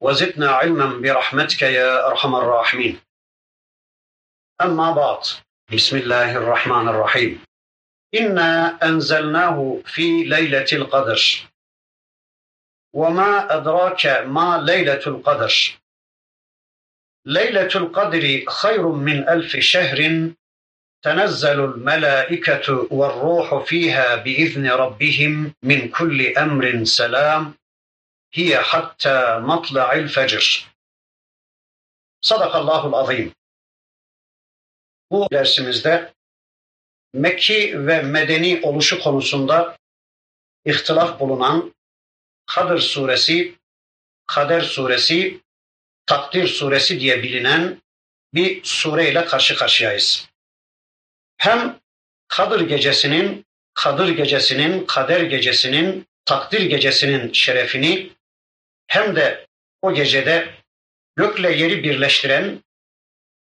وزدنا علما برحمتك يا أرحم الراحمين. أما بعد بسم الله الرحمن الرحيم. إنا أنزلناه في ليلة القدر. وما أدراك ما ليلة القدر. ليلة القدر خير من ألف شهر تنزل الملائكة والروح فيها بإذن ربهم من كل أمر سلام hiye hatta matla'il fecr. Sadakallahul azim. Bu dersimizde Mekki ve Medeni oluşu konusunda ihtilaf bulunan Kadir suresi, Kader suresi, Takdir suresi diye bilinen bir sureyle karşı karşıyayız. Hem Kadir gecesinin, Kadir gecesinin, Kader gecesinin, Takdir gecesinin şerefini hem de o gecede gökle yeri birleştiren,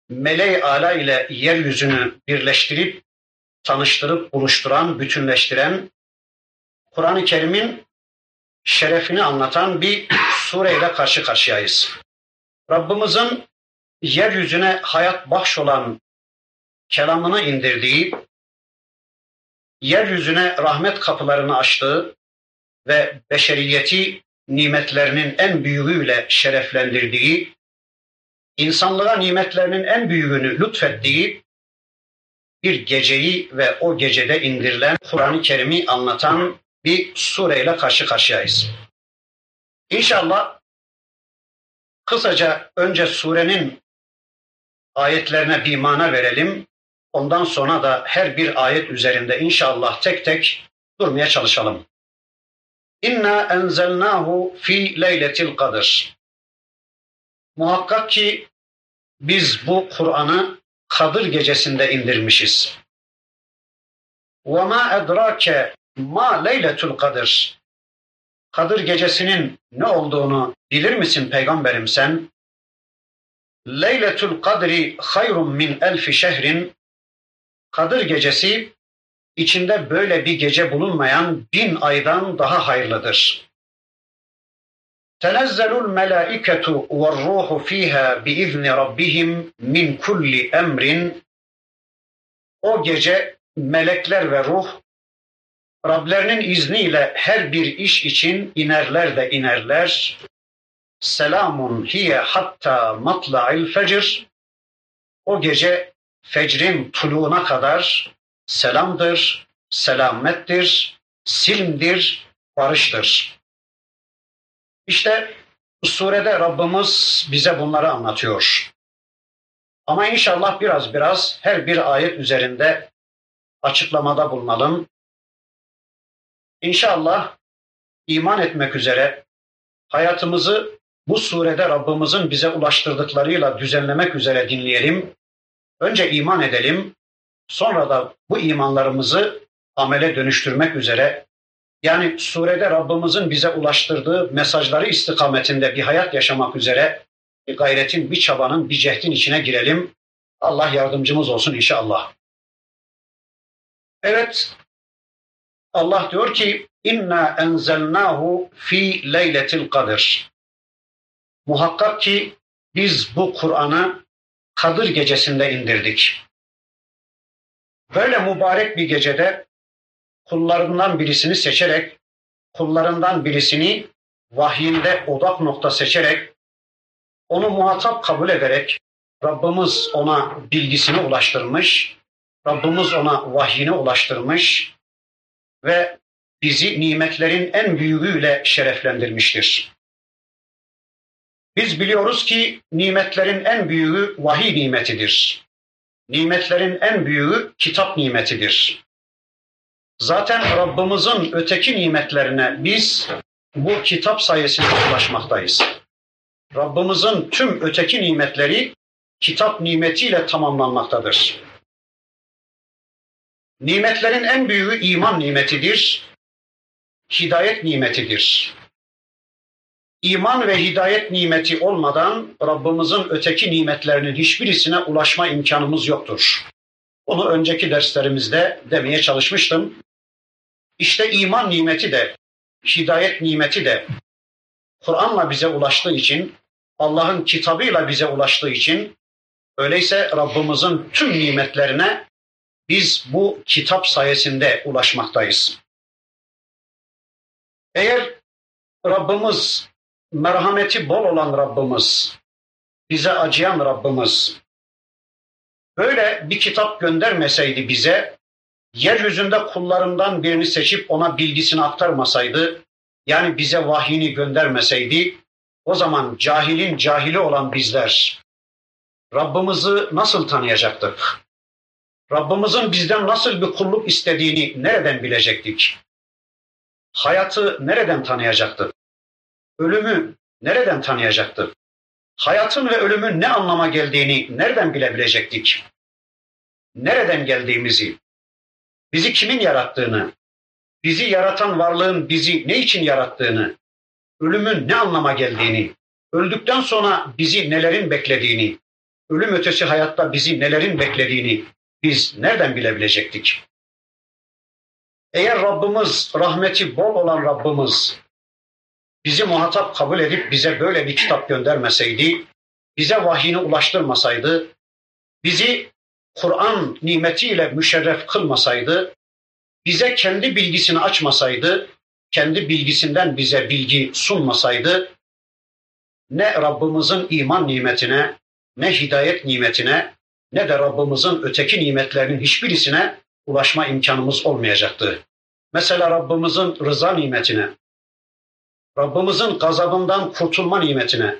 meleği ala ile yeryüzünü birleştirip, tanıştırıp, buluşturan, bütünleştiren, Kur'an-ı Kerim'in şerefini anlatan bir sureyle karşı karşıyayız. Rabbimizin yeryüzüne hayat bahş olan kelamını indirdiği, yeryüzüne rahmet kapılarını açtığı ve beşeriyeti nimetlerinin en büyüğüyle şereflendirdiği, insanlığa nimetlerinin en büyüğünü lütfettiği bir geceyi ve o gecede indirilen Kur'an-ı Kerim'i anlatan bir sureyle karşı karşıyayız. İnşallah kısaca önce surenin ayetlerine bir mana verelim. Ondan sonra da her bir ayet üzerinde inşallah tek tek durmaya çalışalım. İnna enzelnahu fi leyletil kadir. Muhakkak ki biz bu Kur'an'ı Kadir gecesinde indirmişiz. Ve ma edrake ma leyletul kadir. Kadir gecesinin ne olduğunu bilir misin peygamberim sen? Leyletul kadri hayrun min elfi şehrin. Kadir gecesi içinde böyle bir gece bulunmayan bin aydan daha hayırlıdır. Tenezzelul melâiketu ve ruhu fîhâ biizni rabbihim min kulli emrin. O gece melekler ve ruh Rablerinin izniyle her bir iş için inerler de inerler. Selamun hiye hatta matla'il fecr. O gece fecrin tuluğuna kadar selamdır, selamettir, silmdir, barıştır. İşte bu surede Rabbimiz bize bunları anlatıyor. Ama inşallah biraz biraz her bir ayet üzerinde açıklamada bulunalım. İnşallah iman etmek üzere hayatımızı bu surede Rabbimizin bize ulaştırdıklarıyla düzenlemek üzere dinleyelim. Önce iman edelim, Sonra da bu imanlarımızı amele dönüştürmek üzere yani surede Rabbimizin bize ulaştırdığı mesajları istikametinde bir hayat yaşamak üzere bir gayretin, bir çabanın, bir cehdin içine girelim. Allah yardımcımız olsun inşallah. Evet, Allah diyor ki inna enzelnahu fi leyletil kadir. Muhakkak ki biz bu Kur'an'ı Kadir gecesinde indirdik. Böyle mübarek bir gecede kullarından birisini seçerek, kullarından birisini vahyinde odak nokta seçerek, onu muhatap kabul ederek Rabbimiz ona bilgisini ulaştırmış, Rabbimiz ona vahyini ulaştırmış ve bizi nimetlerin en büyüğüyle şereflendirmiştir. Biz biliyoruz ki nimetlerin en büyüğü vahiy nimetidir nimetlerin en büyüğü kitap nimetidir. Zaten Rabbimizin öteki nimetlerine biz bu kitap sayesinde ulaşmaktayız. Rabbimizin tüm öteki nimetleri kitap nimetiyle tamamlanmaktadır. Nimetlerin en büyüğü iman nimetidir, hidayet nimetidir. İman ve hidayet nimeti olmadan Rabbimizin öteki nimetlerinin hiçbirisine ulaşma imkanımız yoktur. Onu önceki derslerimizde demeye çalışmıştım. İşte iman nimeti de, hidayet nimeti de Kur'an'la bize ulaştığı için, Allah'ın kitabıyla bize ulaştığı için, öyleyse Rabbimizin tüm nimetlerine biz bu kitap sayesinde ulaşmaktayız. Eğer Rabbimiz, merhameti bol olan Rabbimiz, bize acıyan Rabbimiz, böyle bir kitap göndermeseydi bize, yeryüzünde kullarından birini seçip ona bilgisini aktarmasaydı, yani bize vahyini göndermeseydi, o zaman cahilin cahili olan bizler Rabbimizi nasıl tanıyacaktık? Rabbimizin bizden nasıl bir kulluk istediğini nereden bilecektik? Hayatı nereden tanıyacaktık? Ölümü nereden tanıyacaktık? Hayatın ve ölümün ne anlama geldiğini nereden bilebilecektik? Nereden geldiğimizi, bizi kimin yarattığını, bizi yaratan varlığın bizi ne için yarattığını, ölümün ne anlama geldiğini, öldükten sonra bizi nelerin beklediğini, ölüm ötesi hayatta bizi nelerin beklediğini biz nereden bilebilecektik? Eğer Rabbimiz, rahmeti bol olan Rabbimiz bizi muhatap kabul edip bize böyle bir kitap göndermeseydi, bize vahyini ulaştırmasaydı, bizi Kur'an nimetiyle müşerref kılmasaydı, bize kendi bilgisini açmasaydı, kendi bilgisinden bize bilgi sunmasaydı, ne Rabbimizin iman nimetine, ne hidayet nimetine, ne de Rabbimizin öteki nimetlerinin hiçbirisine ulaşma imkanımız olmayacaktı. Mesela Rabbimizin rıza nimetine, Rabbimizin gazabından kurtulma nimetine,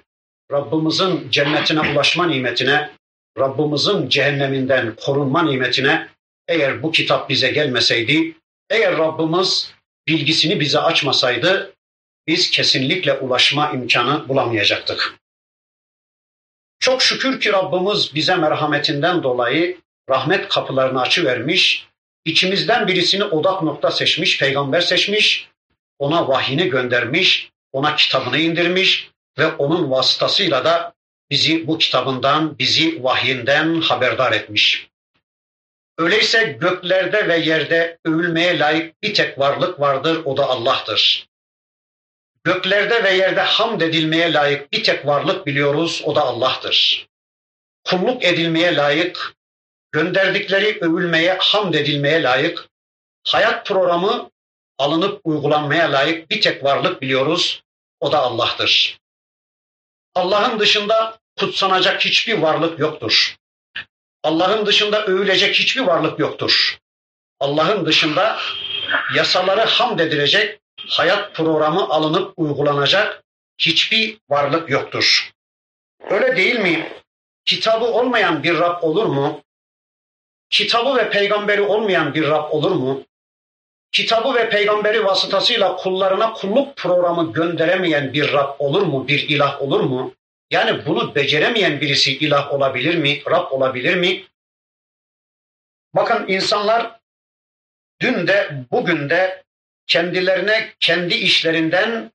Rabbimizin cennetine ulaşma nimetine, Rabbimizin cehenneminden korunma nimetine eğer bu kitap bize gelmeseydi, eğer Rabbimiz bilgisini bize açmasaydı biz kesinlikle ulaşma imkanı bulamayacaktık. Çok şükür ki Rabbimiz bize merhametinden dolayı rahmet kapılarını açıvermiş, içimizden birisini odak nokta seçmiş, peygamber seçmiş, ona vahyini göndermiş, ona kitabını indirmiş ve onun vasıtasıyla da bizi bu kitabından, bizi vahyinden haberdar etmiş. Öyleyse göklerde ve yerde övülmeye layık bir tek varlık vardır, o da Allah'tır. Göklerde ve yerde hamd edilmeye layık bir tek varlık biliyoruz, o da Allah'tır. Kulluk edilmeye layık, gönderdikleri övülmeye, hamd edilmeye layık, hayat programı alınıp uygulanmaya layık bir tek varlık biliyoruz, o da Allah'tır. Allah'ın dışında kutsanacak hiçbir varlık yoktur. Allah'ın dışında övülecek hiçbir varlık yoktur. Allah'ın dışında yasaları hamd edilecek, hayat programı alınıp uygulanacak hiçbir varlık yoktur. Öyle değil mi? Kitabı olmayan bir Rab olur mu? Kitabı ve peygamberi olmayan bir Rab olur mu? Kitabı ve peygamberi vasıtasıyla kullarına kulluk programı gönderemeyen bir Rab olur mu? Bir ilah olur mu? Yani bunu beceremeyen birisi ilah olabilir mi? Rab olabilir mi? Bakın insanlar dün de bugün de kendilerine kendi işlerinden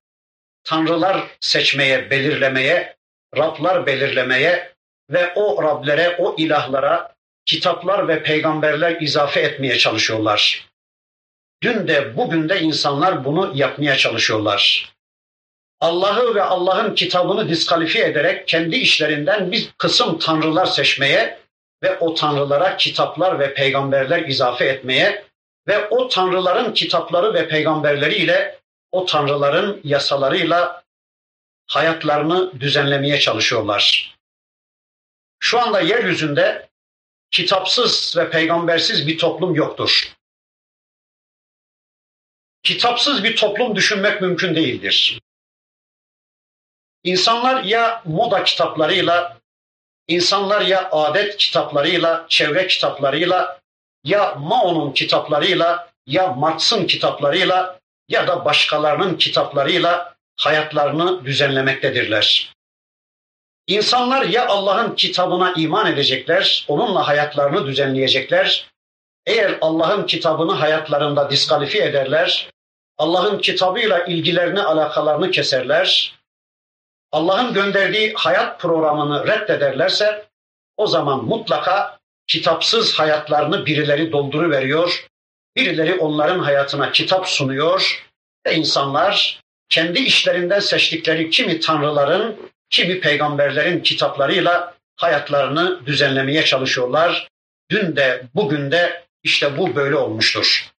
tanrılar seçmeye, belirlemeye, Rablar belirlemeye ve o Rablere, o ilahlara kitaplar ve peygamberler izafe etmeye çalışıyorlar. Dün de bugün de insanlar bunu yapmaya çalışıyorlar. Allah'ı ve Allah'ın kitabını diskalifiye ederek kendi işlerinden bir kısım tanrılar seçmeye ve o tanrılara kitaplar ve peygamberler izafe etmeye ve o tanrıların kitapları ve peygamberleriyle o tanrıların yasalarıyla hayatlarını düzenlemeye çalışıyorlar. Şu anda yeryüzünde kitapsız ve peygambersiz bir toplum yoktur. Kitapsız bir toplum düşünmek mümkün değildir. İnsanlar ya moda kitaplarıyla, insanlar ya adet kitaplarıyla, çevre kitaplarıyla, ya Mao'nun kitaplarıyla, ya Marx'ın kitaplarıyla ya da başkalarının kitaplarıyla hayatlarını düzenlemektedirler. İnsanlar ya Allah'ın kitabına iman edecekler, onunla hayatlarını düzenleyecekler. Eğer Allah'ın kitabını hayatlarında diskalifiye ederler, Allah'ın kitabıyla ilgilerini, alakalarını keserler, Allah'ın gönderdiği hayat programını reddederlerse o zaman mutlaka kitapsız hayatlarını birileri dolduruveriyor, birileri onların hayatına kitap sunuyor ve insanlar kendi işlerinden seçtikleri kimi tanrıların, kimi peygamberlerin kitaplarıyla hayatlarını düzenlemeye çalışıyorlar. Dün de bugün de işte bu böyle olmuştur.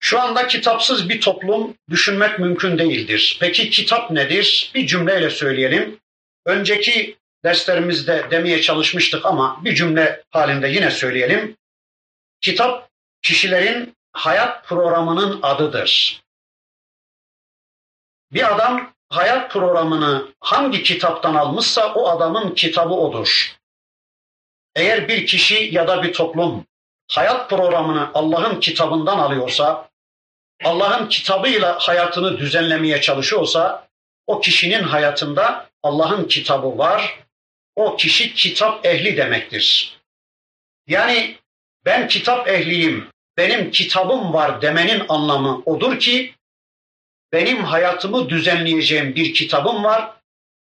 Şu anda kitapsız bir toplum düşünmek mümkün değildir. Peki kitap nedir? Bir cümleyle söyleyelim. Önceki derslerimizde demeye çalışmıştık ama bir cümle halinde yine söyleyelim. Kitap kişilerin hayat programının adıdır. Bir adam hayat programını hangi kitaptan almışsa o adamın kitabı odur. Eğer bir kişi ya da bir toplum hayat programını Allah'ın kitabından alıyorsa, Allah'ın kitabıyla hayatını düzenlemeye çalışıyorsa, o kişinin hayatında Allah'ın kitabı var. O kişi kitap ehli demektir. Yani ben kitap ehliyim, benim kitabım var demenin anlamı odur ki benim hayatımı düzenleyeceğim bir kitabım var.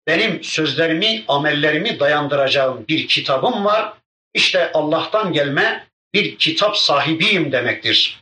Benim sözlerimi, amellerimi dayandıracağım bir kitabım var. İşte Allah'tan gelme bir kitap sahibiyim demektir.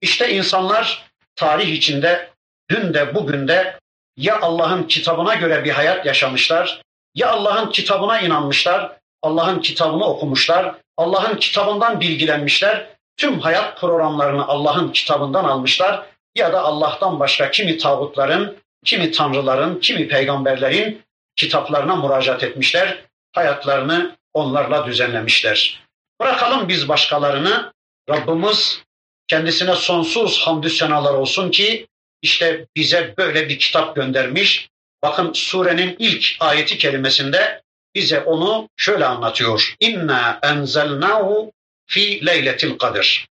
İşte insanlar tarih içinde dün de bugün de ya Allah'ın kitabına göre bir hayat yaşamışlar, ya Allah'ın kitabına inanmışlar, Allah'ın kitabını okumuşlar, Allah'ın kitabından bilgilenmişler, tüm hayat programlarını Allah'ın kitabından almışlar ya da Allah'tan başka kimi tağutların, kimi tanrıların, kimi peygamberlerin kitaplarına müracaat etmişler, hayatlarını onlarla düzenlemişler. Bırakalım biz başkalarını, Rabbimiz kendisine sonsuz hamdü senalar olsun ki işte bize böyle bir kitap göndermiş. Bakın surenin ilk ayeti kelimesinde bize onu şöyle anlatıyor. İnna enzelnahu fi leyletil kadir.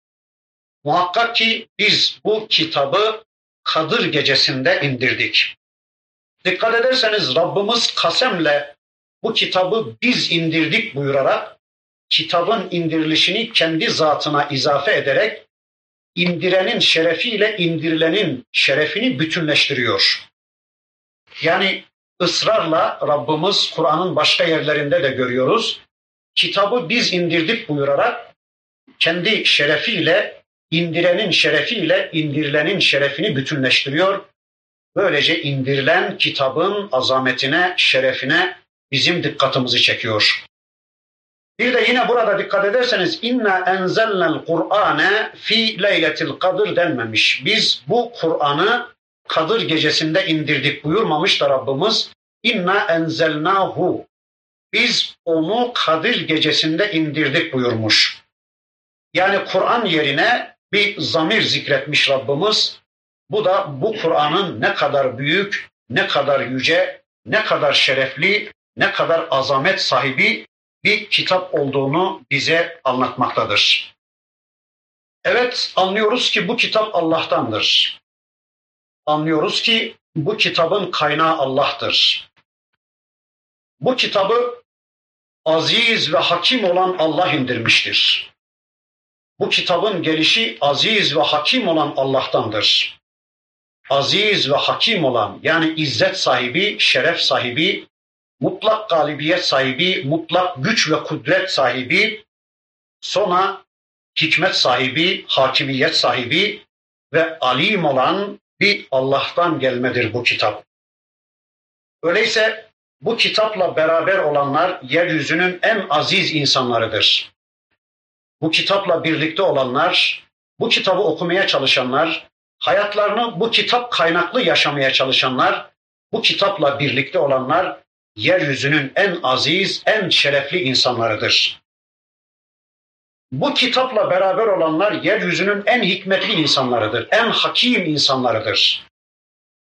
Muhakkak ki biz bu kitabı Kadir gecesinde indirdik. Dikkat ederseniz Rabbimiz kasemle bu kitabı biz indirdik buyurarak kitabın indirilişini kendi zatına izafe ederek indirenin şerefiyle indirilenin şerefini bütünleştiriyor. Yani ısrarla Rabbimiz Kur'an'ın başka yerlerinde de görüyoruz. Kitabı biz indirdik buyurarak kendi şerefiyle indirenin şerefiyle indirilenin şerefini bütünleştiriyor. Böylece indirilen kitabın azametine, şerefine bizim dikkatimizi çekiyor. Bir de yine burada dikkat ederseniz inna enzelnel Kur'ane fi leyletil kadir denmemiş. Biz bu Kur'an'ı Kadir gecesinde indirdik buyurmamış da Rabbimiz. İnna enzelnahu. Biz onu Kadir gecesinde indirdik buyurmuş. Yani Kur'an yerine bir zamir zikretmiş Rabbimiz. Bu da bu Kur'an'ın ne kadar büyük, ne kadar yüce, ne kadar şerefli, ne kadar azamet sahibi bir kitap olduğunu bize anlatmaktadır. Evet anlıyoruz ki bu kitap Allah'tandır. Anlıyoruz ki bu kitabın kaynağı Allah'tır. Bu kitabı aziz ve hakim olan Allah indirmiştir. Bu kitabın gelişi aziz ve hakim olan Allah'tandır. Aziz ve hakim olan yani izzet sahibi, şeref sahibi, mutlak galibiyet sahibi, mutlak güç ve kudret sahibi, sonra hikmet sahibi, hakimiyet sahibi ve alim olan bir Allah'tan gelmedir bu kitap. Öyleyse bu kitapla beraber olanlar yeryüzünün en aziz insanlarıdır. Bu kitapla birlikte olanlar, bu kitabı okumaya çalışanlar, hayatlarını bu kitap kaynaklı yaşamaya çalışanlar, bu kitapla birlikte olanlar yeryüzünün en aziz, en şerefli insanlarıdır. Bu kitapla beraber olanlar yeryüzünün en hikmetli insanlarıdır, en hakim insanlarıdır.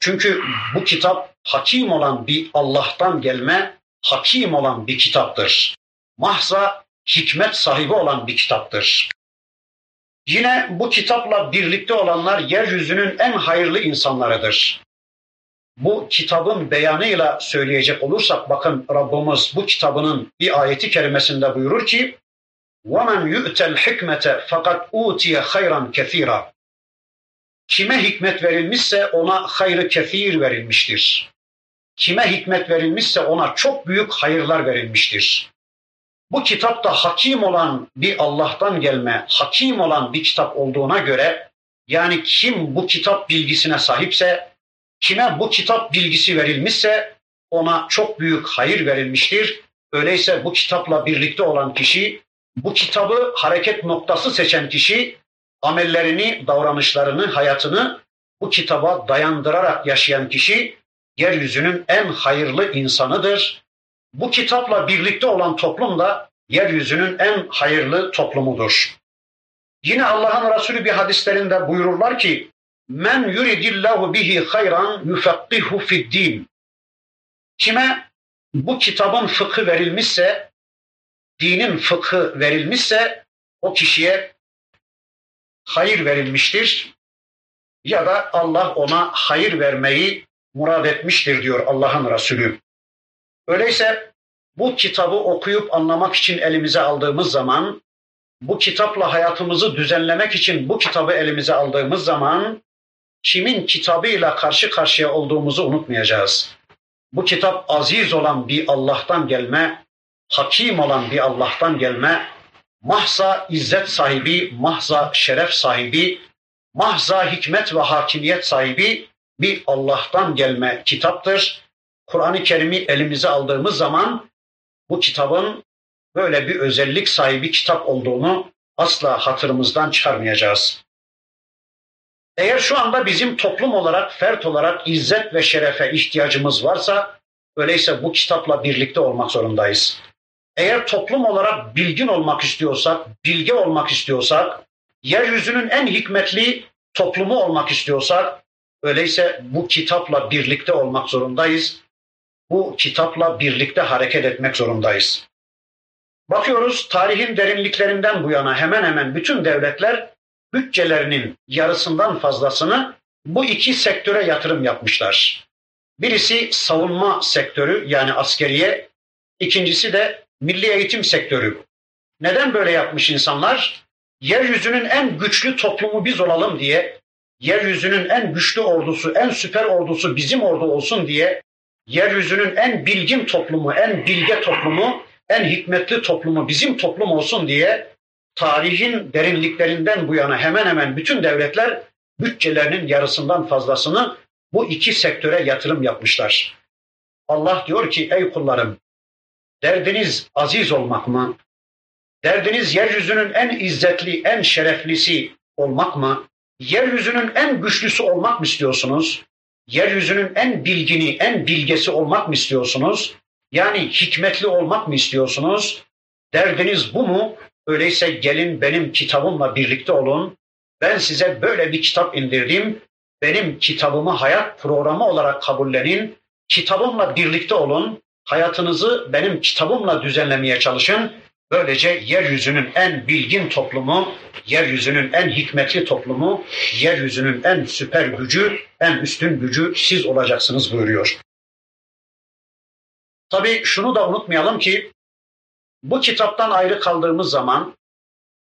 Çünkü bu kitap hakim olan bir Allah'tan gelme, hakim olan bir kitaptır. Mahza hikmet sahibi olan bir kitaptır. Yine bu kitapla birlikte olanlar yeryüzünün en hayırlı insanlarıdır bu kitabın beyanıyla söyleyecek olursak bakın Rabbimiz bu kitabının bir ayeti kerimesinde buyurur ki وَمَنْ يُؤْتَ الْحِكْمَةَ fakat utiye hayran kethira. Kime hikmet verilmişse ona hayrı kefir verilmiştir. Kime hikmet verilmişse ona çok büyük hayırlar verilmiştir. Bu kitap da hakim olan bir Allah'tan gelme, hakim olan bir kitap olduğuna göre yani kim bu kitap bilgisine sahipse, kime bu kitap bilgisi verilmişse ona çok büyük hayır verilmiştir. Öyleyse bu kitapla birlikte olan kişi, bu kitabı hareket noktası seçen kişi amellerini, davranışlarını, hayatını bu kitaba dayandırarak yaşayan kişi yeryüzünün en hayırlı insanıdır. Bu kitapla birlikte olan toplum da yeryüzünün en hayırlı toplumudur. Yine Allah'ın Resulü bir hadislerinde buyururlar ki Men yuridillahu bihi hayran yufakkihu fid din. Kime bu kitabın fıkhı verilmişse, dinin fıkhı verilmişse o kişiye hayır verilmiştir ya da Allah ona hayır vermeyi murad etmiştir diyor Allah'ın Resulü. Öyleyse bu kitabı okuyup anlamak için elimize aldığımız zaman, bu kitapla hayatımızı düzenlemek için bu kitabı elimize aldığımız zaman kimin kitabıyla karşı karşıya olduğumuzu unutmayacağız. Bu kitap aziz olan bir Allah'tan gelme, hakim olan bir Allah'tan gelme, mahza izzet sahibi, mahza şeref sahibi, mahza hikmet ve hakimiyet sahibi bir Allah'tan gelme kitaptır. Kur'an-ı Kerim'i elimize aldığımız zaman bu kitabın böyle bir özellik sahibi kitap olduğunu asla hatırımızdan çıkarmayacağız. Eğer şu anda bizim toplum olarak, fert olarak izzet ve şerefe ihtiyacımız varsa, öyleyse bu kitapla birlikte olmak zorundayız. Eğer toplum olarak bilgin olmak istiyorsak, bilge olmak istiyorsak, yeryüzünün en hikmetli toplumu olmak istiyorsak, öyleyse bu kitapla birlikte olmak zorundayız. Bu kitapla birlikte hareket etmek zorundayız. Bakıyoruz tarihin derinliklerinden bu yana hemen hemen bütün devletler bütçelerinin yarısından fazlasını bu iki sektöre yatırım yapmışlar. Birisi savunma sektörü yani askeriye, ikincisi de milli eğitim sektörü. Neden böyle yapmış insanlar? Yeryüzünün en güçlü toplumu biz olalım diye, yeryüzünün en güçlü ordusu, en süper ordusu bizim ordu olsun diye, yeryüzünün en bilgin toplumu, en bilge toplumu, en hikmetli toplumu bizim toplum olsun diye tarihin derinliklerinden bu yana hemen hemen bütün devletler bütçelerinin yarısından fazlasını bu iki sektöre yatırım yapmışlar. Allah diyor ki ey kullarım derdiniz aziz olmak mı? Derdiniz yeryüzünün en izzetli, en şereflisi olmak mı? Yeryüzünün en güçlüsü olmak mı istiyorsunuz? Yeryüzünün en bilgini, en bilgesi olmak mı istiyorsunuz? Yani hikmetli olmak mı istiyorsunuz? Derdiniz bu mu? Öyleyse gelin benim kitabımla birlikte olun. Ben size böyle bir kitap indirdim. Benim kitabımı hayat programı olarak kabullenin. Kitabımla birlikte olun. Hayatınızı benim kitabımla düzenlemeye çalışın. Böylece yeryüzünün en bilgin toplumu, yeryüzünün en hikmetli toplumu, yeryüzünün en süper gücü, en üstün gücü siz olacaksınız buyuruyor. Tabii şunu da unutmayalım ki bu kitaptan ayrı kaldığımız zaman,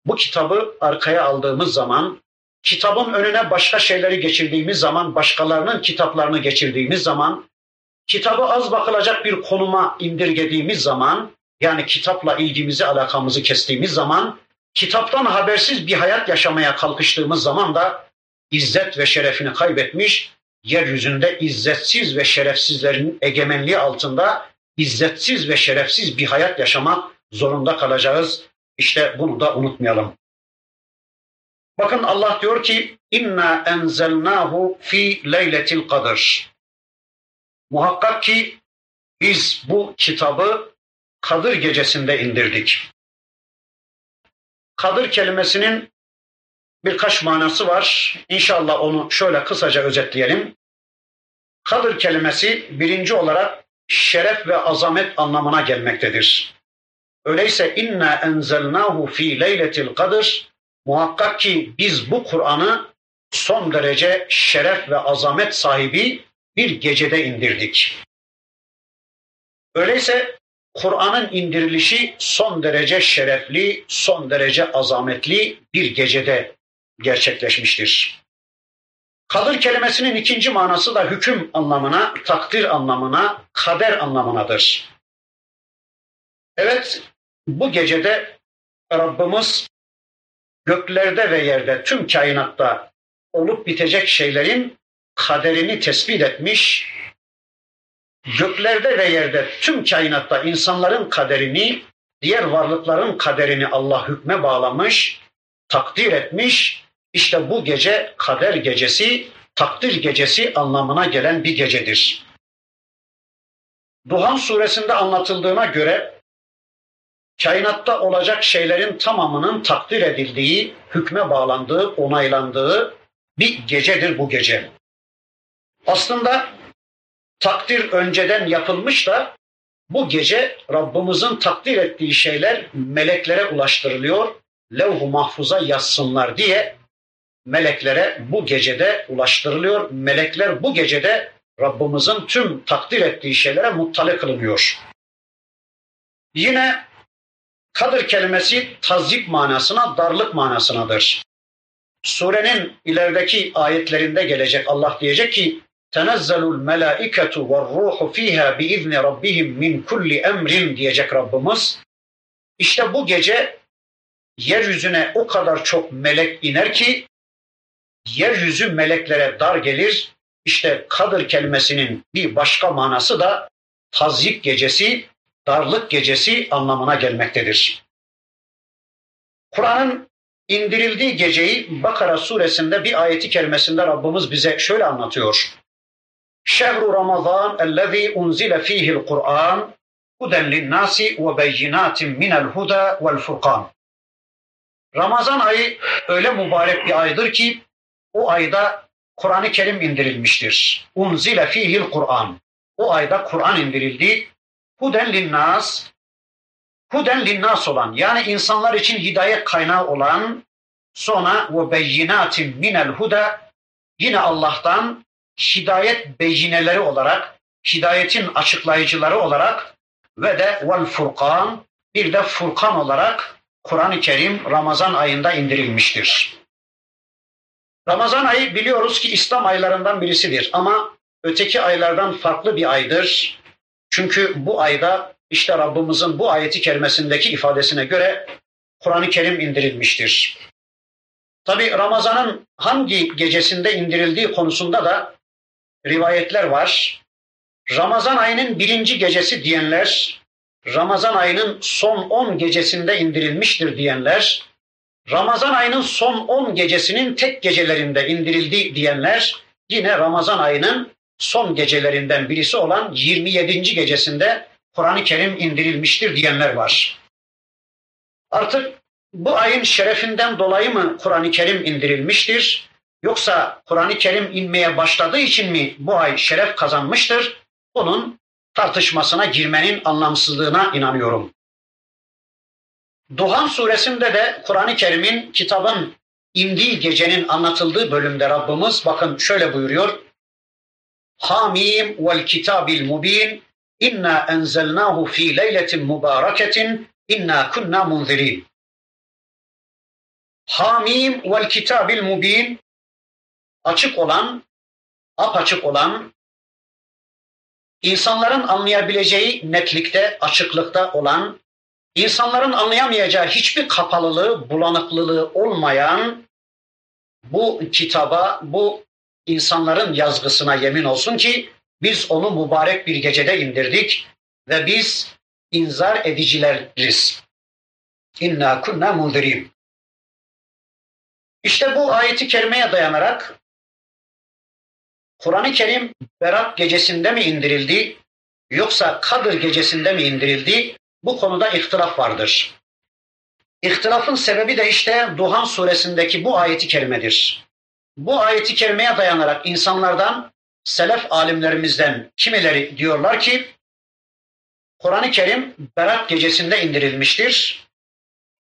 bu kitabı arkaya aldığımız zaman, kitabın önüne başka şeyleri geçirdiğimiz zaman, başkalarının kitaplarını geçirdiğimiz zaman, kitabı az bakılacak bir konuma indirgediğimiz zaman, yani kitapla ilgimizi, alakamızı kestiğimiz zaman, kitaptan habersiz bir hayat yaşamaya kalkıştığımız zaman da izzet ve şerefini kaybetmiş, yeryüzünde izzetsiz ve şerefsizlerin egemenliği altında izzetsiz ve şerefsiz bir hayat yaşamak zorunda kalacağız. İşte bunu da unutmayalım. Bakın Allah diyor ki inna enzelnahu fi leyletil kadir. Muhakkak ki biz bu kitabı Kadir gecesinde indirdik. Kadir kelimesinin birkaç manası var. İnşallah onu şöyle kısaca özetleyelim. Kadir kelimesi birinci olarak şeref ve azamet anlamına gelmektedir. Öyleyse inna enzelnahu fi leyletil kadir muhakkak ki biz bu Kur'an'ı son derece şeref ve azamet sahibi bir gecede indirdik. Öyleyse Kur'an'ın indirilişi son derece şerefli, son derece azametli bir gecede gerçekleşmiştir. Kadir kelimesinin ikinci manası da hüküm anlamına, takdir anlamına, kader anlamınadır. Evet, bu gecede Rabbimiz göklerde ve yerde tüm kainatta olup bitecek şeylerin kaderini tespit etmiş, göklerde ve yerde tüm kainatta insanların kaderini, diğer varlıkların kaderini Allah hükme bağlamış, takdir etmiş. İşte bu gece kader gecesi, takdir gecesi anlamına gelen bir gecedir. Duhan suresinde anlatıldığına göre kainatta olacak şeylerin tamamının takdir edildiği, hükme bağlandığı, onaylandığı bir gecedir bu gece. Aslında takdir önceden yapılmış da bu gece Rabbimizin takdir ettiği şeyler meleklere ulaştırılıyor. Levh-u mahfuza yazsınlar diye meleklere bu gecede ulaştırılıyor. Melekler bu gecede Rabbimizin tüm takdir ettiği şeylere muttali kılınıyor. Yine kadir kelimesi tazip manasına, darlık manasınadır. Surenin ilerideki ayetlerinde gelecek Allah diyecek ki tenezzelul melaiketu ve ruhu fiha bi izni rabbihim min kulli emrin diyecek Rabbimiz. İşte bu gece yeryüzüne o kadar çok melek iner ki yeryüzü meleklere dar gelir. İşte kadır kelimesinin bir başka manası da tazyik gecesi, darlık gecesi anlamına gelmektedir. Kur'an'ın indirildiği geceyi Bakara suresinde bir ayeti kerimesinde Rabbimiz bize şöyle anlatıyor. Şehru Ramazan ellezî unzile fîhil Kur'an huden linnâsi ve beyinatin minel huda vel furkan. Ramazan ayı öyle mübarek bir aydır ki o ayda Kur'an-ı Kerim indirilmiştir. Unzile fihil Kur'an. O ayda Kur'an indirildi. Huden linnas, huden linnas olan yani insanlar için hidayet kaynağı olan sonra ve beyinatin minel huda yine Allah'tan hidayet beyineleri olarak, hidayetin açıklayıcıları olarak ve de vel furkan bir de furkan olarak Kur'an-ı Kerim Ramazan ayında indirilmiştir. Ramazan ayı biliyoruz ki İslam aylarından birisidir ama öteki aylardan farklı bir aydır. Çünkü bu ayda işte Rabbimizin bu ayeti kerimesindeki ifadesine göre Kur'an-ı Kerim indirilmiştir. Tabi Ramazan'ın hangi gecesinde indirildiği konusunda da rivayetler var. Ramazan ayının birinci gecesi diyenler, Ramazan ayının son on gecesinde indirilmiştir diyenler, Ramazan ayının son 10 gecesinin tek gecelerinde indirildi diyenler yine Ramazan ayının son gecelerinden birisi olan 27. gecesinde Kur'an-ı Kerim indirilmiştir diyenler var. Artık bu ayın şerefinden dolayı mı Kur'an-ı Kerim indirilmiştir? Yoksa Kur'an-ı Kerim inmeye başladığı için mi bu ay şeref kazanmıştır? Bunun tartışmasına girmenin anlamsızlığına inanıyorum. Duhan suresinde de Kur'an-ı Kerim'in kitabın indiği gecenin anlatıldığı bölümde Rabbimiz bakın şöyle buyuruyor. Hamim vel kitabil mubin. İnna enzelnahu fi leyletin mübareketin. İnna kunna munzirin. Hamim vel kitabil mubin. Açık olan, apaçık olan, insanların anlayabileceği netlikte, açıklıkta olan insanların anlayamayacağı hiçbir kapalılığı, bulanıklılığı olmayan bu kitaba, bu insanların yazgısına yemin olsun ki biz onu mübarek bir gecede indirdik ve biz inzar edicileriz. İnna kunna munzirin. İşte bu ayeti kerimeye dayanarak Kur'an-ı Kerim Berat gecesinde mi indirildi yoksa Kadir gecesinde mi indirildi? Bu konuda ihtilaf vardır. İhtilafın sebebi de işte Duhan suresindeki bu ayeti kerimedir. Bu ayeti kerimeye dayanarak insanlardan, selef alimlerimizden kimileri diyorlar ki Kur'an-ı Kerim Berat gecesinde indirilmiştir.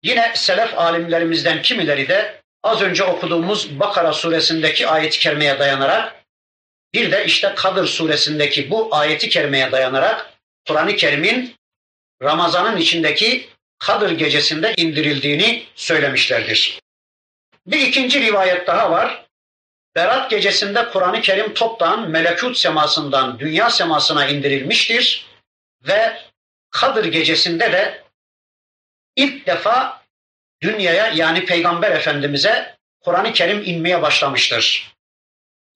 Yine selef alimlerimizden kimileri de az önce okuduğumuz Bakara suresindeki ayet-i kerimeye dayanarak Bir de işte Kadir suresindeki bu ayeti kerimeye dayanarak Kur'an-ı Kerim'in Ramazan'ın içindeki Kadir gecesinde indirildiğini söylemişlerdir. Bir ikinci rivayet daha var. Berat gecesinde Kur'an-ı Kerim toptan melekut semasından dünya semasına indirilmiştir ve Kadir gecesinde de ilk defa dünyaya yani Peygamber Efendimiz'e Kur'an-ı Kerim inmeye başlamıştır.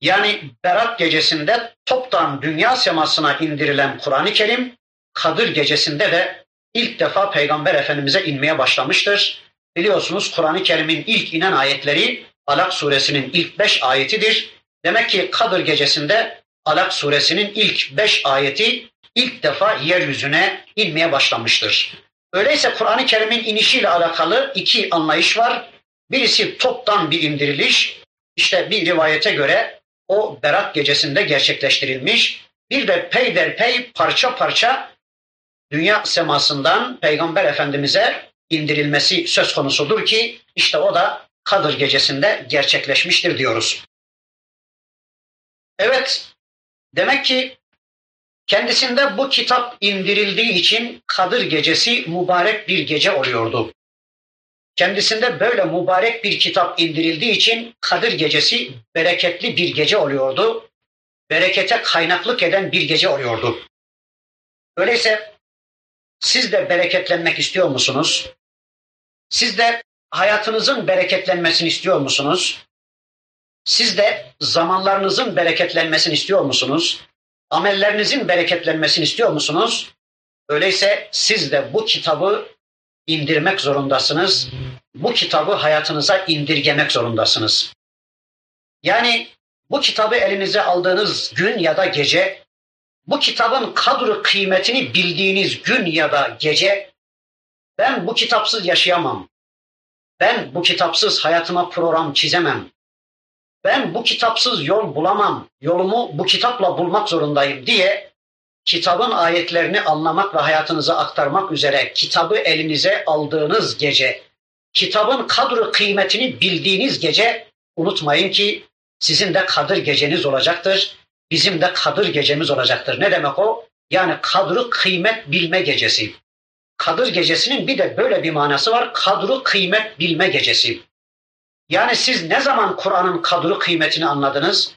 Yani Berat gecesinde toptan dünya semasına indirilen Kur'an-ı Kerim, Kadir gecesinde de ilk defa Peygamber Efendimiz'e inmeye başlamıştır. Biliyorsunuz Kur'an-ı Kerim'in ilk inen ayetleri Alak suresinin ilk beş ayetidir. Demek ki Kadir gecesinde Alak suresinin ilk beş ayeti ilk defa yeryüzüne inmeye başlamıştır. Öyleyse Kur'an-ı Kerim'in inişiyle alakalı iki anlayış var. Birisi toptan bir indiriliş. İşte bir rivayete göre o Berat gecesinde gerçekleştirilmiş. Bir de peyderpey parça parça dünya semasından Peygamber Efendimiz'e indirilmesi söz konusudur ki işte o da Kadir gecesinde gerçekleşmiştir diyoruz. Evet, demek ki kendisinde bu kitap indirildiği için Kadir gecesi mübarek bir gece oluyordu. Kendisinde böyle mübarek bir kitap indirildiği için Kadir gecesi bereketli bir gece oluyordu. Berekete kaynaklık eden bir gece oluyordu. Öyleyse siz de bereketlenmek istiyor musunuz? Siz de hayatınızın bereketlenmesini istiyor musunuz? Siz de zamanlarınızın bereketlenmesini istiyor musunuz? Amellerinizin bereketlenmesini istiyor musunuz? Öyleyse siz de bu kitabı indirmek zorundasınız. Bu kitabı hayatınıza indirgemek zorundasınız. Yani bu kitabı elinize aldığınız gün ya da gece, bu kitabın kadru kıymetini bildiğiniz gün ya da gece, ben bu kitapsız yaşayamam. Ben bu kitapsız hayatıma program çizemem. Ben bu kitapsız yol bulamam. Yolumu bu kitapla bulmak zorundayım diye kitabın ayetlerini anlamak ve hayatınıza aktarmak üzere kitabı elinize aldığınız gece, kitabın kadru kıymetini bildiğiniz gece unutmayın ki sizin de kadir geceniz olacaktır. Bizim de kadir gecemiz olacaktır. Ne demek o? Yani kadru kıymet bilme gecesi. Kadir gecesinin bir de böyle bir manası var. Kadru kıymet bilme gecesi. Yani siz ne zaman Kur'an'ın kadru kıymetini anladınız?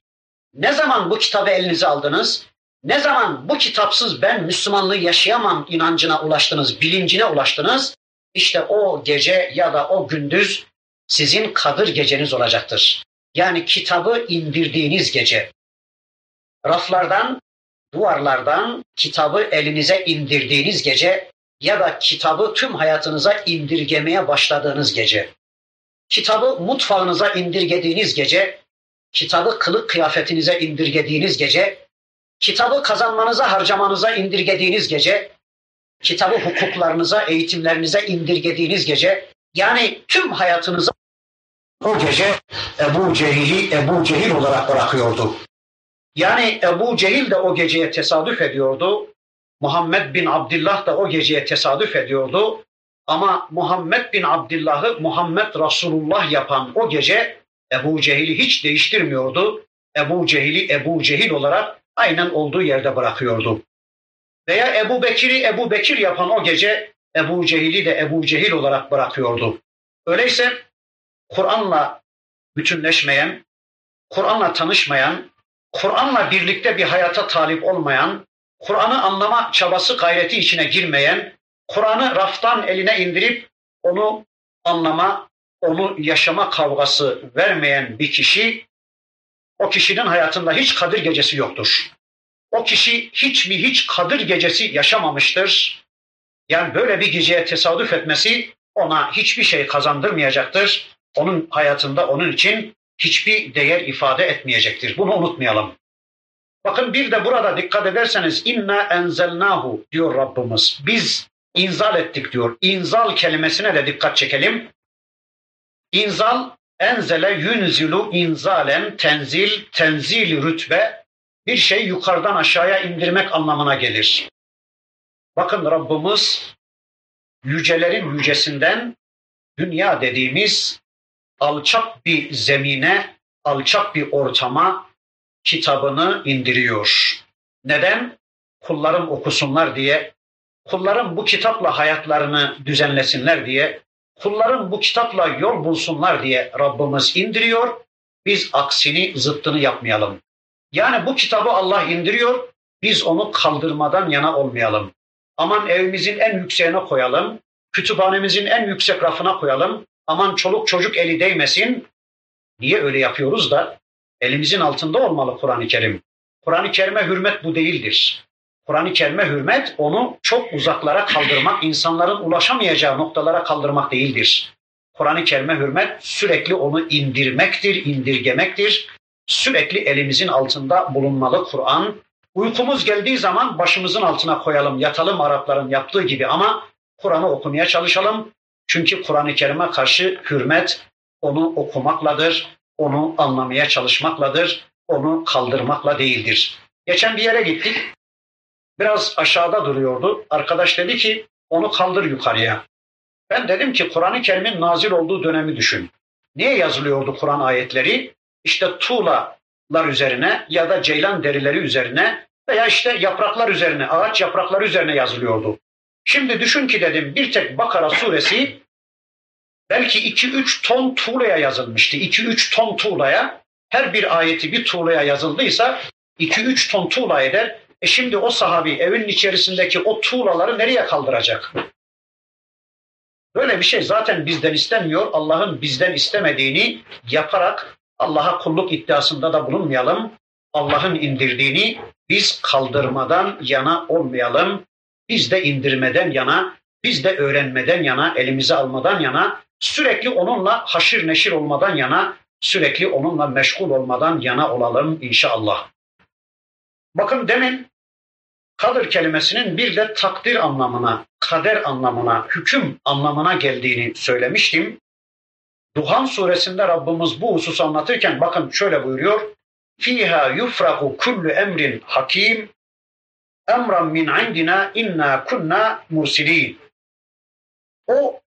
Ne zaman bu kitabı elinize aldınız? Ne zaman bu kitapsız ben Müslümanlığı yaşayamam inancına ulaştınız, bilincine ulaştınız? İşte o gece ya da o gündüz sizin kadir geceniz olacaktır. Yani kitabı indirdiğiniz gece. Raflardan, duvarlardan kitabı elinize indirdiğiniz gece ya da kitabı tüm hayatınıza indirgemeye başladığınız gece. Kitabı mutfağınıza indirgediğiniz gece, kitabı kılık kıyafetinize indirgediğiniz gece, kitabı kazanmanıza, harcamanıza indirgediğiniz gece, kitabı hukuklarınıza, eğitimlerinize indirgediğiniz gece, yani tüm hayatınıza o gece Ebu Cehil'i Ebu Cehil olarak bırakıyordu. Yani Ebu Cehil de o geceye tesadüf ediyordu. Muhammed bin Abdullah da o geceye tesadüf ediyordu. Ama Muhammed bin Abdullah'ı Muhammed Resulullah yapan o gece Ebu Cehil'i hiç değiştirmiyordu. Ebu Cehil'i Ebu Cehil olarak aynen olduğu yerde bırakıyordu. Veya Ebu Bekir'i Ebu Bekir yapan o gece Ebu Cehil'i de Ebu Cehil olarak bırakıyordu. Öyleyse Kur'an'la bütünleşmeyen, Kur'an'la tanışmayan, Kur'an'la birlikte bir hayata talip olmayan, Kur'an'ı anlama çabası gayreti içine girmeyen, Kur'an'ı raftan eline indirip onu anlama, onu yaşama kavgası vermeyen bir kişi, o kişinin hayatında hiç Kadir gecesi yoktur. O kişi hiç mi hiç Kadir gecesi yaşamamıştır. Yani böyle bir geceye tesadüf etmesi ona hiçbir şey kazandırmayacaktır. Onun hayatında onun için hiçbir değer ifade etmeyecektir. Bunu unutmayalım. Bakın bir de burada dikkat ederseniz inna enzelnahu diyor Rabbimiz. Biz inzal ettik diyor. İnzal kelimesine de dikkat çekelim. İnzal enzele yunzilu inzalen tenzil tenzil rütbe bir şey yukarıdan aşağıya indirmek anlamına gelir. Bakın Rabbimiz yücelerin yücesinden dünya dediğimiz alçak bir zemine, alçak bir ortama, kitabını indiriyor. Neden? Kullarım okusunlar diye, kullarım bu kitapla hayatlarını düzenlesinler diye, kullarım bu kitapla yol bulsunlar diye Rabbimiz indiriyor. Biz aksini, zıttını yapmayalım. Yani bu kitabı Allah indiriyor, biz onu kaldırmadan yana olmayalım. Aman evimizin en yükseğine koyalım, kütüphanemizin en yüksek rafına koyalım, aman çoluk çocuk eli değmesin. Niye öyle yapıyoruz da? Elimizin altında olmalı Kur'an-ı Kerim. Kur'an-ı Kerim'e hürmet bu değildir. Kur'an-ı Kerim'e hürmet onu çok uzaklara kaldırmak, insanların ulaşamayacağı noktalara kaldırmak değildir. Kur'an-ı Kerim'e hürmet sürekli onu indirmektir, indirgemektir. Sürekli elimizin altında bulunmalı Kur'an. Uykumuz geldiği zaman başımızın altına koyalım, yatalım Arapların yaptığı gibi ama Kur'an'ı okumaya çalışalım. Çünkü Kur'an-ı Kerim'e karşı hürmet onu okumakladır, onu anlamaya çalışmakladır, onu kaldırmakla değildir. Geçen bir yere gittik. Biraz aşağıda duruyordu. Arkadaş dedi ki onu kaldır yukarıya. Ben dedim ki Kur'an-ı Kerim'in nazil olduğu dönemi düşün. Niye yazılıyordu Kur'an ayetleri? İşte tuğlalar üzerine ya da ceylan derileri üzerine veya işte yapraklar üzerine, ağaç yaprakları üzerine yazılıyordu. Şimdi düşün ki dedim bir tek Bakara suresi belki 2-3 ton tuğlaya yazılmıştı. 2-3 ton tuğlaya her bir ayeti bir tuğlaya yazıldıysa 2-3 ton tuğla eder. E şimdi o sahabi evin içerisindeki o tuğlaları nereye kaldıracak? Böyle bir şey zaten bizden istenmiyor. Allah'ın bizden istemediğini yaparak Allah'a kulluk iddiasında da bulunmayalım. Allah'ın indirdiğini biz kaldırmadan yana olmayalım. Biz de indirmeden yana, biz de öğrenmeden yana, elimize almadan yana, sürekli onunla haşir neşir olmadan yana, sürekli onunla meşgul olmadan yana olalım inşallah. Bakın demin kadir kelimesinin bir de takdir anlamına, kader anlamına, hüküm anlamına geldiğini söylemiştim. Duhan suresinde Rabbimiz bu hususu anlatırken bakın şöyle buyuruyor. Fiha yufraku kullu emrin hakim emran min indina inna kunna mursilin. O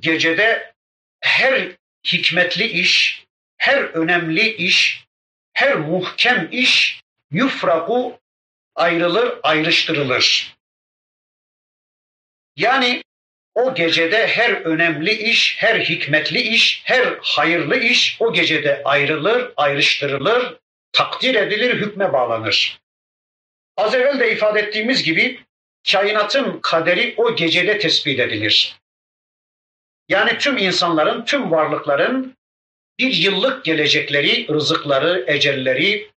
gecede her hikmetli iş, her önemli iş, her muhkem iş yufraku ayrılır, ayrıştırılır. Yani o gecede her önemli iş, her hikmetli iş, her hayırlı iş o gecede ayrılır, ayrıştırılır, takdir edilir, hükme bağlanır. Az evvel de ifade ettiğimiz gibi kainatın kaderi o gecede tespit edilir. Yani tüm insanların, tüm varlıkların bir yıllık gelecekleri, rızıkları, ecelleri,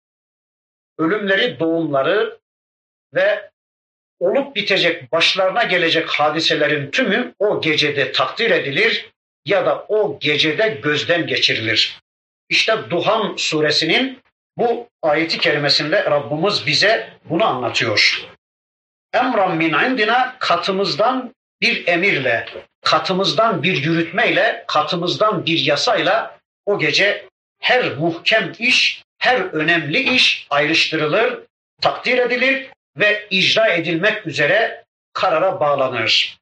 ölümleri, doğumları ve olup bitecek, başlarına gelecek hadiselerin tümü o gecede takdir edilir ya da o gecede gözden geçirilir. İşte Duhan suresinin bu ayeti kerimesinde Rabbimiz bize bunu anlatıyor. Emran min indina katımızdan bir emirle, katımızdan bir yürütmeyle, katımızdan bir yasayla o gece her muhkem iş, her önemli iş ayrıştırılır, takdir edilir ve icra edilmek üzere karara bağlanır.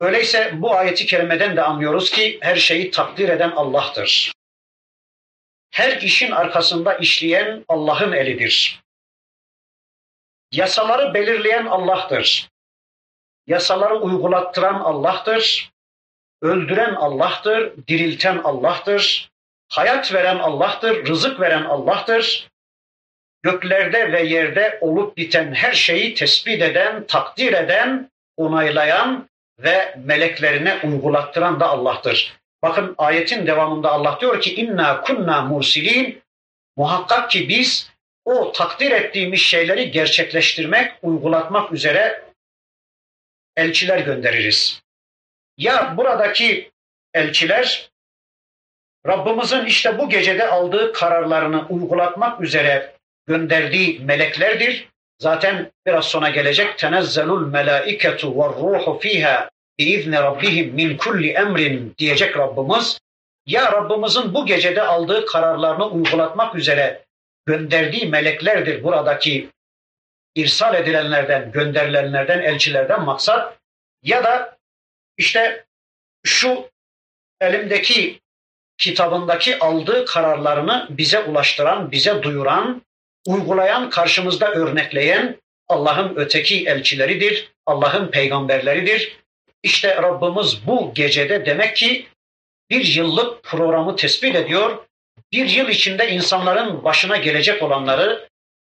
Öyleyse bu ayeti kerimeden de anlıyoruz ki her şeyi takdir eden Allah'tır. Her işin arkasında işleyen Allah'ın elidir. Yasaları belirleyen Allah'tır. Yasaları uygulattıran Allah'tır. Öldüren Allah'tır, dirilten Allah'tır. Hayat veren Allah'tır, rızık veren Allah'tır. Göklerde ve yerde olup biten her şeyi tespit eden, takdir eden, onaylayan ve meleklerine uygulattıran da Allah'tır. Bakın ayetin devamında Allah diyor ki inna kunna mursilin muhakkak ki biz o takdir ettiğimiz şeyleri gerçekleştirmek, uygulatmak üzere elçiler göndeririz. Ya buradaki elçiler Rabbimizin işte bu gecede aldığı kararlarını uygulatmak üzere gönderdiği meleklerdir. Zaten biraz sonra gelecek tenezzelul melaiketu ve ruhu fiha biizni rabbihim min kulli emrin diyecek Rabbimiz. Ya Rabbimizin bu gecede aldığı kararlarını uygulatmak üzere gönderdiği meleklerdir buradaki irsal edilenlerden, gönderilenlerden, elçilerden maksat ya da işte şu elimdeki kitabındaki aldığı kararlarını bize ulaştıran, bize duyuran, uygulayan, karşımızda örnekleyen Allah'ın öteki elçileridir, Allah'ın peygamberleridir. İşte Rabbimiz bu gecede demek ki bir yıllık programı tespit ediyor. Bir yıl içinde insanların başına gelecek olanları,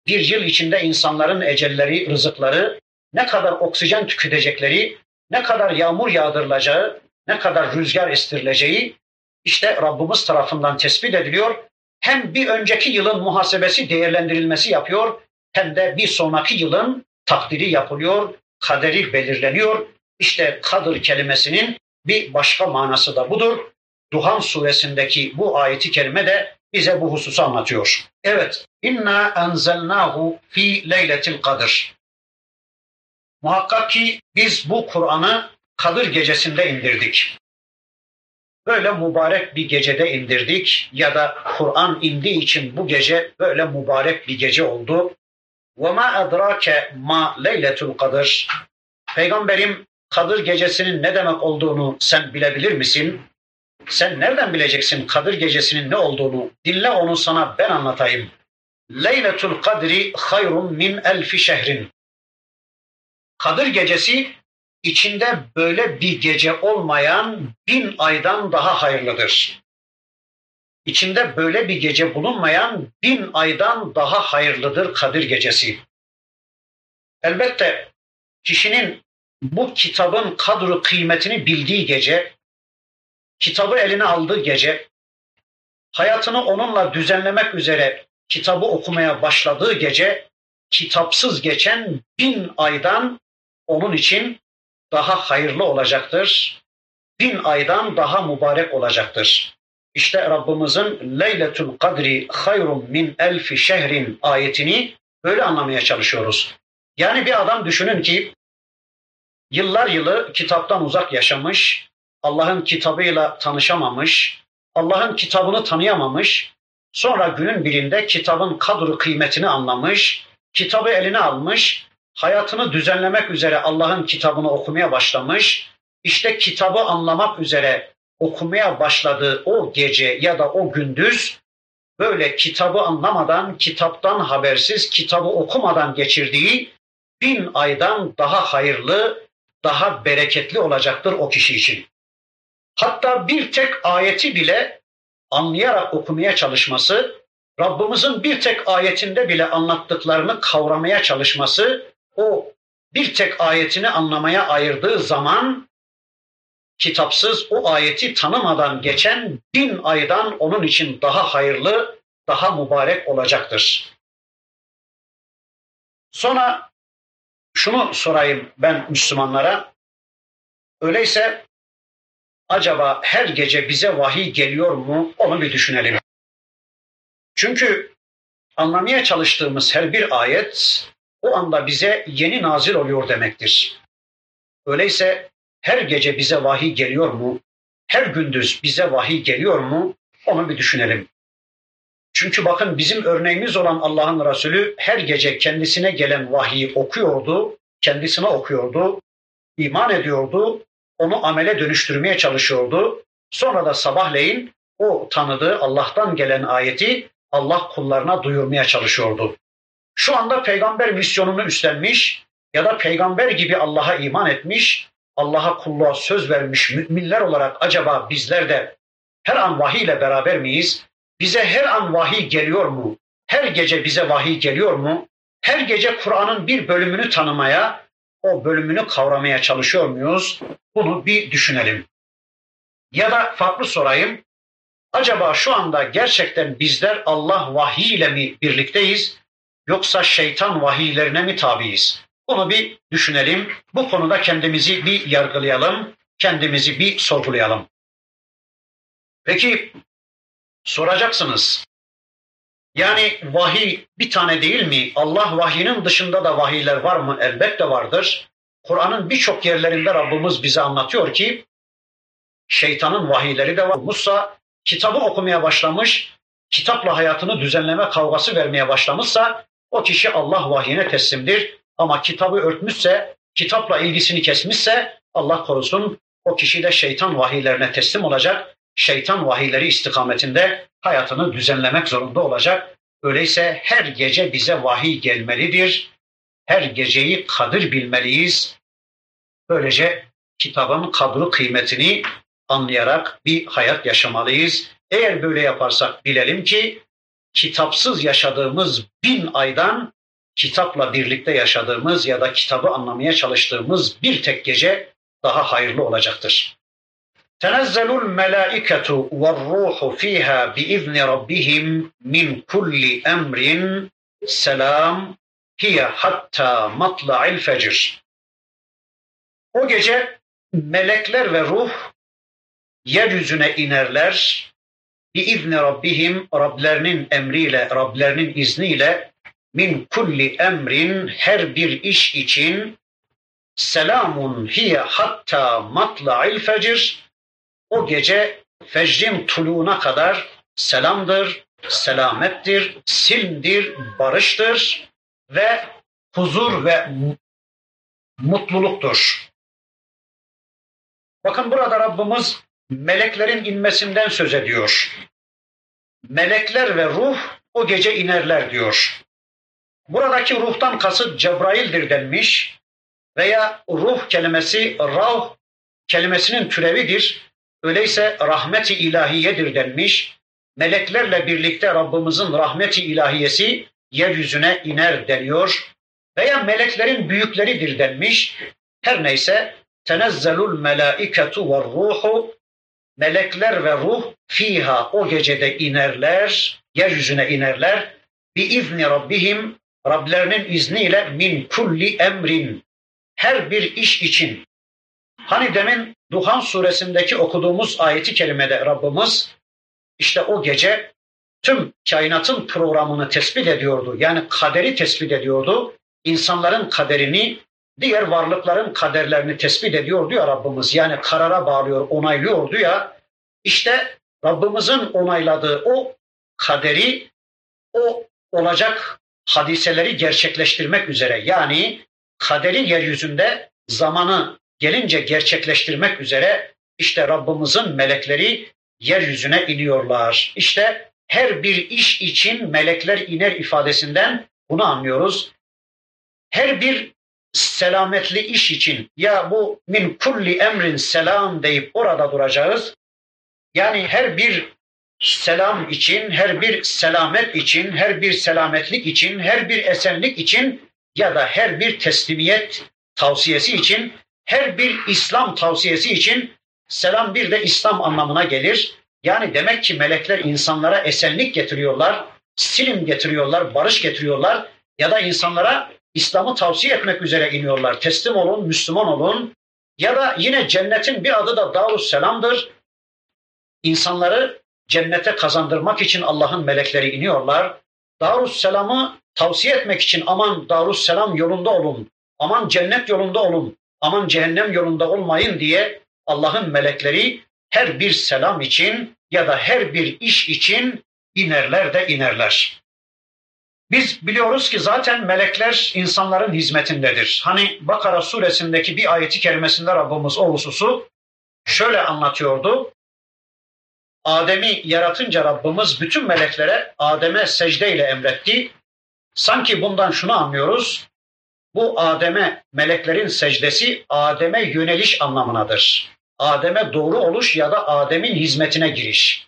bir yıl içinde insanların ecelleri, rızıkları, ne kadar oksijen tüketecekleri, ne kadar yağmur yağdırılacağı, ne kadar rüzgar estirileceği işte Rabbimiz tarafından tespit ediliyor. Hem bir önceki yılın muhasebesi değerlendirilmesi yapıyor hem de bir sonraki yılın takdiri yapılıyor, kaderi belirleniyor. İşte kadır kelimesinin bir başka manası da budur. Duhan suresindeki bu ayeti kerime de bize bu hususu anlatıyor. Evet, inna enzelnahu fi leyletil kadir. Muhakkak ki biz bu Kur'an'ı Kadir gecesinde indirdik. Böyle mübarek bir gecede indirdik ya da Kur'an indiği için bu gece böyle mübarek bir gece oldu. وَمَا اَدْرَاكَ ma leyletul kadir. Peygamberim Kadir gecesinin ne demek olduğunu sen bilebilir misin? Sen nereden bileceksin Kadir gecesinin ne olduğunu? Dinle onu sana ben anlatayım. Leyletul kadri hayrun min elfi şehrin. Kadir gecesi içinde böyle bir gece olmayan bin aydan daha hayırlıdır. İçinde böyle bir gece bulunmayan bin aydan daha hayırlıdır Kadir gecesi. Elbette kişinin bu kitabın kadru kıymetini bildiği gece, kitabı eline aldığı gece, hayatını onunla düzenlemek üzere kitabı okumaya başladığı gece, kitapsız geçen bin aydan onun için daha hayırlı olacaktır. Bin aydan daha mübarek olacaktır. İşte Rabbimizin Leyletul Kadri hayrun min elfi şehrin ayetini böyle anlamaya çalışıyoruz. Yani bir adam düşünün ki yıllar yılı kitaptan uzak yaşamış, Allah'ın kitabıyla tanışamamış, Allah'ın kitabını tanıyamamış, sonra günün birinde kitabın kadru kıymetini anlamış, kitabı eline almış, hayatını düzenlemek üzere Allah'ın kitabını okumaya başlamış. İşte kitabı anlamak üzere okumaya başladığı o gece ya da o gündüz böyle kitabı anlamadan, kitaptan habersiz, kitabı okumadan geçirdiği bin aydan daha hayırlı, daha bereketli olacaktır o kişi için. Hatta bir tek ayeti bile anlayarak okumaya çalışması, Rabbimizin bir tek ayetinde bile anlattıklarını kavramaya çalışması o bir tek ayetini anlamaya ayırdığı zaman kitapsız o ayeti tanımadan geçen bin aydan onun için daha hayırlı, daha mübarek olacaktır. Sonra şunu sorayım ben Müslümanlara. Öyleyse acaba her gece bize vahiy geliyor mu onu bir düşünelim. Çünkü anlamaya çalıştığımız her bir ayet o anda bize yeni nazil oluyor demektir. Öyleyse her gece bize vahiy geliyor mu? Her gündüz bize vahiy geliyor mu? Onu bir düşünelim. Çünkü bakın bizim örneğimiz olan Allah'ın Resulü her gece kendisine gelen vahiyi okuyordu, kendisine okuyordu, iman ediyordu, onu amele dönüştürmeye çalışıyordu. Sonra da sabahleyin o tanıdığı Allah'tan gelen ayeti Allah kullarına duyurmaya çalışıyordu. Şu anda peygamber misyonunu üstlenmiş ya da peygamber gibi Allah'a iman etmiş, Allah'a kulluğa söz vermiş müminler olarak acaba bizler de her an vahiy ile beraber miyiz? Bize her an vahiy geliyor mu? Her gece bize vahiy geliyor mu? Her gece Kur'an'ın bir bölümünü tanımaya, o bölümünü kavramaya çalışıyor muyuz? Bunu bir düşünelim. Ya da farklı sorayım. Acaba şu anda gerçekten bizler Allah vahiy ile mi birlikteyiz? yoksa şeytan vahiylerine mi tabiiz? Bunu bir düşünelim. Bu konuda kendimizi bir yargılayalım, kendimizi bir sorgulayalım. Peki soracaksınız. Yani vahiy bir tane değil mi? Allah vahyinin dışında da vahiyler var mı? Elbette vardır. Kur'an'ın birçok yerlerinde Rabbimiz bize anlatıyor ki şeytanın vahiyleri de var. Musa kitabı okumaya başlamış, kitapla hayatını düzenleme kavgası vermeye başlamışsa o kişi Allah vahyine teslimdir. Ama kitabı örtmüşse, kitapla ilgisini kesmişse Allah korusun o kişi de şeytan vahiylerine teslim olacak. Şeytan vahiyleri istikametinde hayatını düzenlemek zorunda olacak. Öyleyse her gece bize vahiy gelmelidir. Her geceyi kadir bilmeliyiz. Böylece kitabın kadru kıymetini anlayarak bir hayat yaşamalıyız. Eğer böyle yaparsak bilelim ki kitapsız yaşadığımız bin aydan kitapla birlikte yaşadığımız ya da kitabı anlamaya çalıştığımız bir tek gece daha hayırlı olacaktır. Ve ruhu fiha bi izni rabbihim min kulli emrin selam hiye hatta matla'il fecr. O gece melekler ve ruh yeryüzüne inerler. Bi izni rabbihim Rablerinin emriyle, Rablerinin izniyle min kulli emrin her bir iş için selamun hiye hatta matla'il fecr o gece fecrin tuluğuna kadar selamdır, selamettir, silmdir, barıştır ve huzur ve mutluluktur. Bakın burada Rabbimiz meleklerin inmesinden söz ediyor. Melekler ve ruh o gece inerler diyor. Buradaki ruhtan kasıt Cebrail'dir denmiş veya ruh kelimesi rah kelimesinin türevidir. Öyleyse rahmeti ilahiyedir denmiş. Meleklerle birlikte Rabbimizin rahmeti ilahiyesi yeryüzüne iner deniyor. Veya meleklerin büyükleridir denmiş. Her neyse tenezzelul melaiketu ve ruhu melekler ve ruh fiha o gecede inerler, yeryüzüne inerler. Bi izni rabbihim Rablerinin izniyle min kulli emrin her bir iş için. Hani demin Duhan suresindeki okuduğumuz ayeti kerimede Rabbimiz işte o gece tüm kainatın programını tespit ediyordu. Yani kaderi tespit ediyordu. İnsanların kaderini, diğer varlıkların kaderlerini tespit ediyordu ya Rabbimiz. Yani karara bağlıyor, onaylıyordu ya. İşte Rabbimizin onayladığı o kaderi, o olacak hadiseleri gerçekleştirmek üzere yani kaderi yeryüzünde zamanı gelince gerçekleştirmek üzere işte Rabbimizin melekleri yeryüzüne iniyorlar. İşte her bir iş için melekler iner ifadesinden bunu anlıyoruz. Her bir selametli iş için ya bu min kulli emrin selam deyip orada duracağız. Yani her bir selam için, her bir selamet için, her bir selametlik için, her bir esenlik için ya da her bir teslimiyet tavsiyesi için, her bir İslam tavsiyesi için selam bir de İslam anlamına gelir. Yani demek ki melekler insanlara esenlik getiriyorlar, silim getiriyorlar, barış getiriyorlar ya da insanlara İslam'ı tavsiye etmek üzere iniyorlar. Teslim olun, Müslüman olun. Ya da yine cennetin bir adı da Darus Selam'dır. İnsanları cennete kazandırmak için Allah'ın melekleri iniyorlar. Darus Selam'ı tavsiye etmek için aman Darus Selam yolunda olun, aman cennet yolunda olun, aman cehennem yolunda olmayın diye Allah'ın melekleri her bir selam için ya da her bir iş için inerler de inerler. Biz biliyoruz ki zaten melekler insanların hizmetindedir. Hani Bakara suresindeki bir ayeti kerimesinde Rabbimiz o hususu şöyle anlatıyordu. Adem'i yaratınca Rabbimiz bütün meleklere Adem'e secdeyle emretti. Sanki bundan şunu anlıyoruz. Bu Adem'e meleklerin secdesi Adem'e yöneliş anlamınadır. Adem'e doğru oluş ya da Adem'in hizmetine giriş.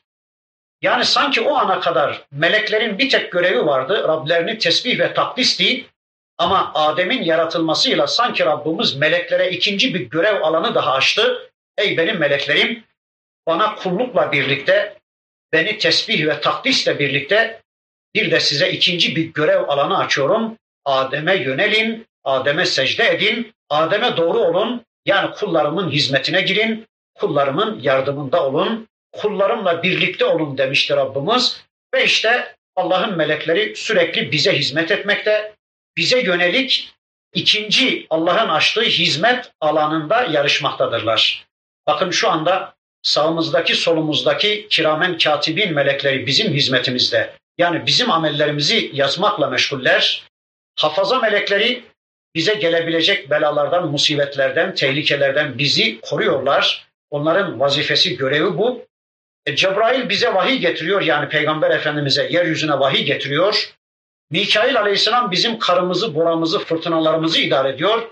Yani sanki o ana kadar meleklerin bir tek görevi vardı. Rablerini tesbih ve takdisti. Ama Adem'in yaratılmasıyla sanki Rabbimiz meleklere ikinci bir görev alanı daha açtı. Ey benim meleklerim bana kullukla birlikte, beni tesbih ve takdisle birlikte bir de size ikinci bir görev alanı açıyorum. Adem'e yönelin, Adem'e secde edin, Adem'e doğru olun. Yani kullarımın hizmetine girin, kullarımın yardımında olun, kullarımla birlikte olun demişti Rabbimiz. Ve işte Allah'ın melekleri sürekli bize hizmet etmekte, bize yönelik ikinci Allah'ın açtığı hizmet alanında yarışmaktadırlar. Bakın şu anda sağımızdaki solumuzdaki kiramen katibin melekleri bizim hizmetimizde. Yani bizim amellerimizi yazmakla meşguller. Hafaza melekleri bize gelebilecek belalardan, musibetlerden, tehlikelerden bizi koruyorlar. Onların vazifesi, görevi bu. E, Cebrail bize vahiy getiriyor yani Peygamber Efendimiz'e yeryüzüne vahiy getiriyor. Mikail aleyhisselam bizim karımızı, boramızı, fırtınalarımızı idare ediyor.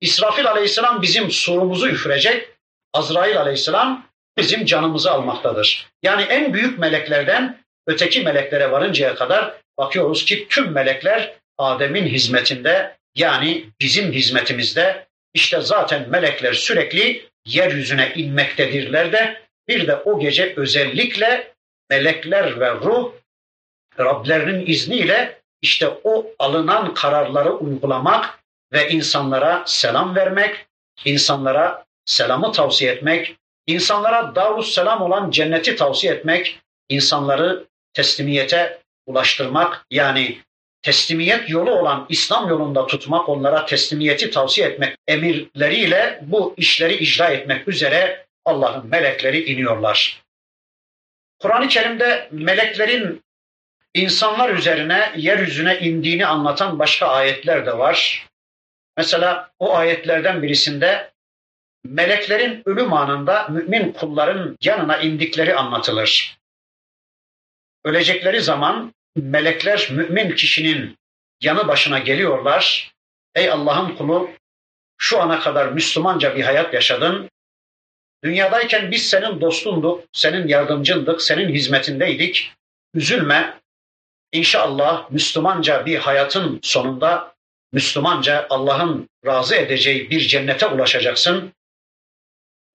İsrafil aleyhisselam bizim surumuzu üfürecek. Azrail aleyhisselam bizim canımızı almaktadır. Yani en büyük meleklerden öteki meleklere varıncaya kadar bakıyoruz ki tüm melekler Adem'in hizmetinde yani bizim hizmetimizde işte zaten melekler sürekli yeryüzüne inmektedirler de bir de o gece özellikle melekler ve ruh Rablerinin izniyle işte o alınan kararları uygulamak ve insanlara selam vermek, insanlara selamı tavsiye etmek, insanlara Darus Selam olan cenneti tavsiye etmek, insanları teslimiyete ulaştırmak yani teslimiyet yolu olan İslam yolunda tutmak, onlara teslimiyeti tavsiye etmek emirleriyle bu işleri icra etmek üzere Allah'ın melekleri iniyorlar. Kur'an-ı Kerim'de meleklerin insanlar üzerine, yeryüzüne indiğini anlatan başka ayetler de var. Mesela o ayetlerden birisinde meleklerin ölüm anında mümin kulların yanına indikleri anlatılır. Ölecekleri zaman melekler mümin kişinin yanı başına geliyorlar. Ey Allah'ın kulu şu ana kadar Müslümanca bir hayat yaşadın. Dünyadayken biz senin dostunduk, senin yardımcındık, senin hizmetindeydik. Üzülme. İnşallah Müslümanca bir hayatın sonunda Müslümanca Allah'ın razı edeceği bir cennete ulaşacaksın.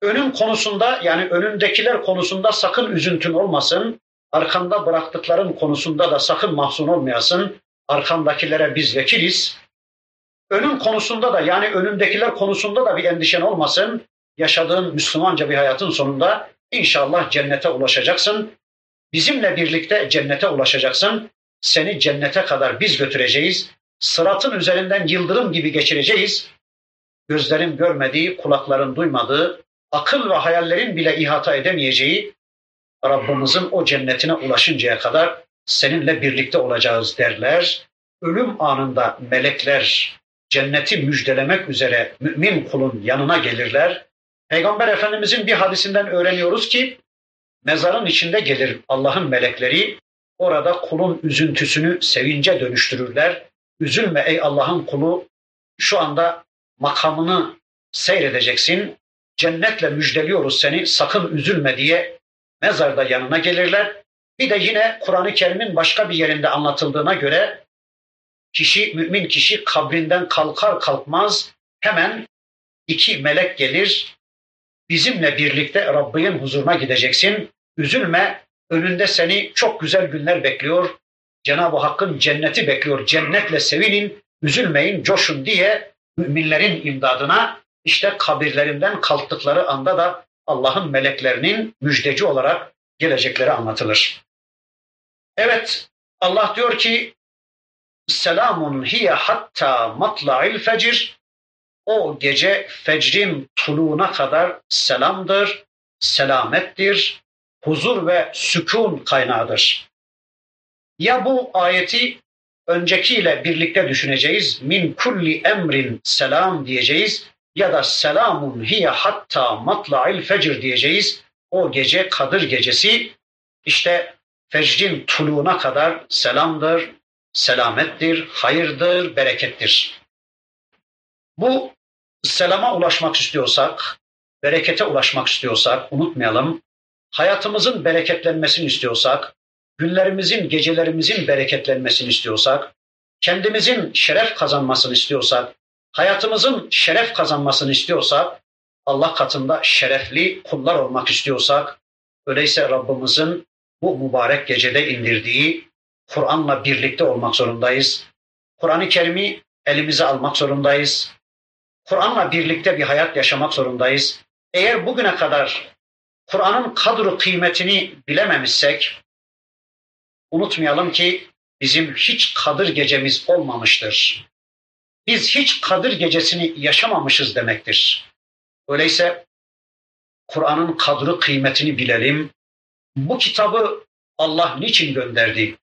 Önün konusunda yani önündekiler konusunda sakın üzüntün olmasın. Arkanda bıraktıkların konusunda da sakın mahzun olmayasın. Arkandakilere biz vekiliz. Önün konusunda da yani önündekiler konusunda da bir endişen olmasın. Yaşadığın Müslümanca bir hayatın sonunda inşallah cennete ulaşacaksın. Bizimle birlikte cennete ulaşacaksın. Seni cennete kadar biz götüreceğiz. Sıratın üzerinden yıldırım gibi geçireceğiz. Gözlerin görmediği, kulakların duymadığı, akıl ve hayallerin bile ihata edemeyeceği Rabbimizin o cennetine ulaşıncaya kadar seninle birlikte olacağız derler. Ölüm anında melekler cenneti müjdelemek üzere mümin kulun yanına gelirler. Peygamber Efendimizin bir hadisinden öğreniyoruz ki mezarın içinde gelir Allah'ın melekleri. Orada kulun üzüntüsünü sevince dönüştürürler. Üzülme ey Allah'ın kulu şu anda makamını seyredeceksin. Cennetle müjdeliyoruz seni sakın üzülme diye mezarda yanına gelirler. Bir de yine Kur'an-ı Kerim'in başka bir yerinde anlatıldığına göre kişi, mümin kişi kabrinden kalkar kalkmaz hemen iki melek gelir. Bizimle birlikte Rabbinin huzuruna gideceksin. Üzülme, önünde seni çok güzel günler bekliyor. Cenab-ı Hakk'ın cenneti bekliyor. Cennetle sevinin, üzülmeyin, coşun diye müminlerin imdadına işte kabirlerinden kalktıkları anda da Allah'ın meleklerinin müjdeci olarak gelecekleri anlatılır. Evet Allah diyor ki selamun hiye hatta matla'il fecir o gece fecrin tuluğuna kadar selamdır, selamettir, huzur ve sükun kaynağıdır. Ya bu ayeti öncekiyle birlikte düşüneceğiz. Min kulli emrin selam diyeceğiz ya da selamun hiye hatta matla'il fecr diyeceğiz. O gece Kadir gecesi işte fecrin tuluğuna kadar selamdır, selamettir, hayırdır, berekettir. Bu selama ulaşmak istiyorsak, berekete ulaşmak istiyorsak unutmayalım. Hayatımızın bereketlenmesini istiyorsak, günlerimizin, gecelerimizin bereketlenmesini istiyorsak, kendimizin şeref kazanmasını istiyorsak, hayatımızın şeref kazanmasını istiyorsak, Allah katında şerefli kullar olmak istiyorsak, öyleyse Rabbimizin bu mübarek gecede indirdiği Kur'an'la birlikte olmak zorundayız. Kur'an-ı Kerim'i elimize almak zorundayız. Kur'an'la birlikte bir hayat yaşamak zorundayız. Eğer bugüne kadar Kur'an'ın kadru kıymetini bilememişsek, unutmayalım ki bizim hiç kadir gecemiz olmamıştır biz hiç Kadir gecesini yaşamamışız demektir. Öyleyse Kur'an'ın kadri kıymetini bilelim. Bu kitabı Allah niçin gönderdi?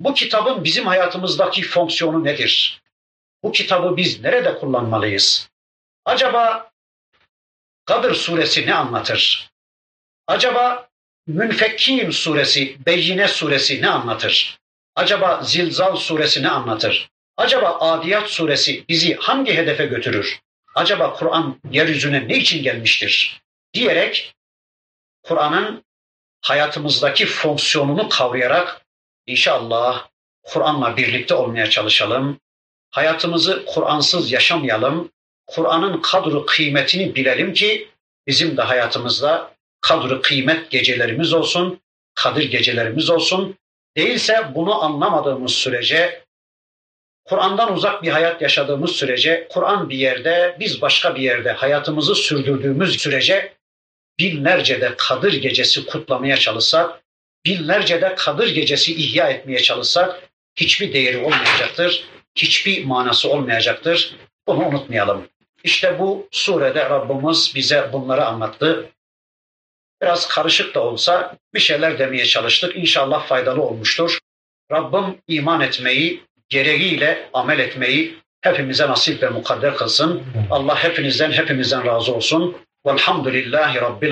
Bu kitabın bizim hayatımızdaki fonksiyonu nedir? Bu kitabı biz nerede kullanmalıyız? Acaba Kadir suresi ne anlatır? Acaba Münfekkin suresi, Beyyine suresi ne anlatır? Acaba Zilzal suresi ne anlatır? Acaba Adiyat suresi bizi hangi hedefe götürür? Acaba Kur'an yeryüzüne ne için gelmiştir? Diyerek Kur'an'ın hayatımızdaki fonksiyonunu kavrayarak inşallah Kur'an'la birlikte olmaya çalışalım. Hayatımızı Kur'ansız yaşamayalım. Kur'an'ın kadru kıymetini bilelim ki bizim de hayatımızda kadru kıymet gecelerimiz olsun, kadir gecelerimiz olsun. Değilse bunu anlamadığımız sürece, Kur'an'dan uzak bir hayat yaşadığımız sürece, Kur'an bir yerde, biz başka bir yerde hayatımızı sürdürdüğümüz sürece binlerce de Kadir gecesi kutlamaya çalışsak, binlerce de Kadir gecesi ihya etmeye çalışsak hiçbir değeri olmayacaktır, hiçbir manası olmayacaktır. Bunu unutmayalım. İşte bu surede Rabbimiz bize bunları anlattı. Biraz karışık da olsa bir şeyler demeye çalıştık. İnşallah faydalı olmuştur. Rabbim iman etmeyi, gereğiyle amel etmeyi hepimize nasip ve mukadder kılsın. Allah hepinizden hepimizden razı olsun. Velhamdülillahi Rabbil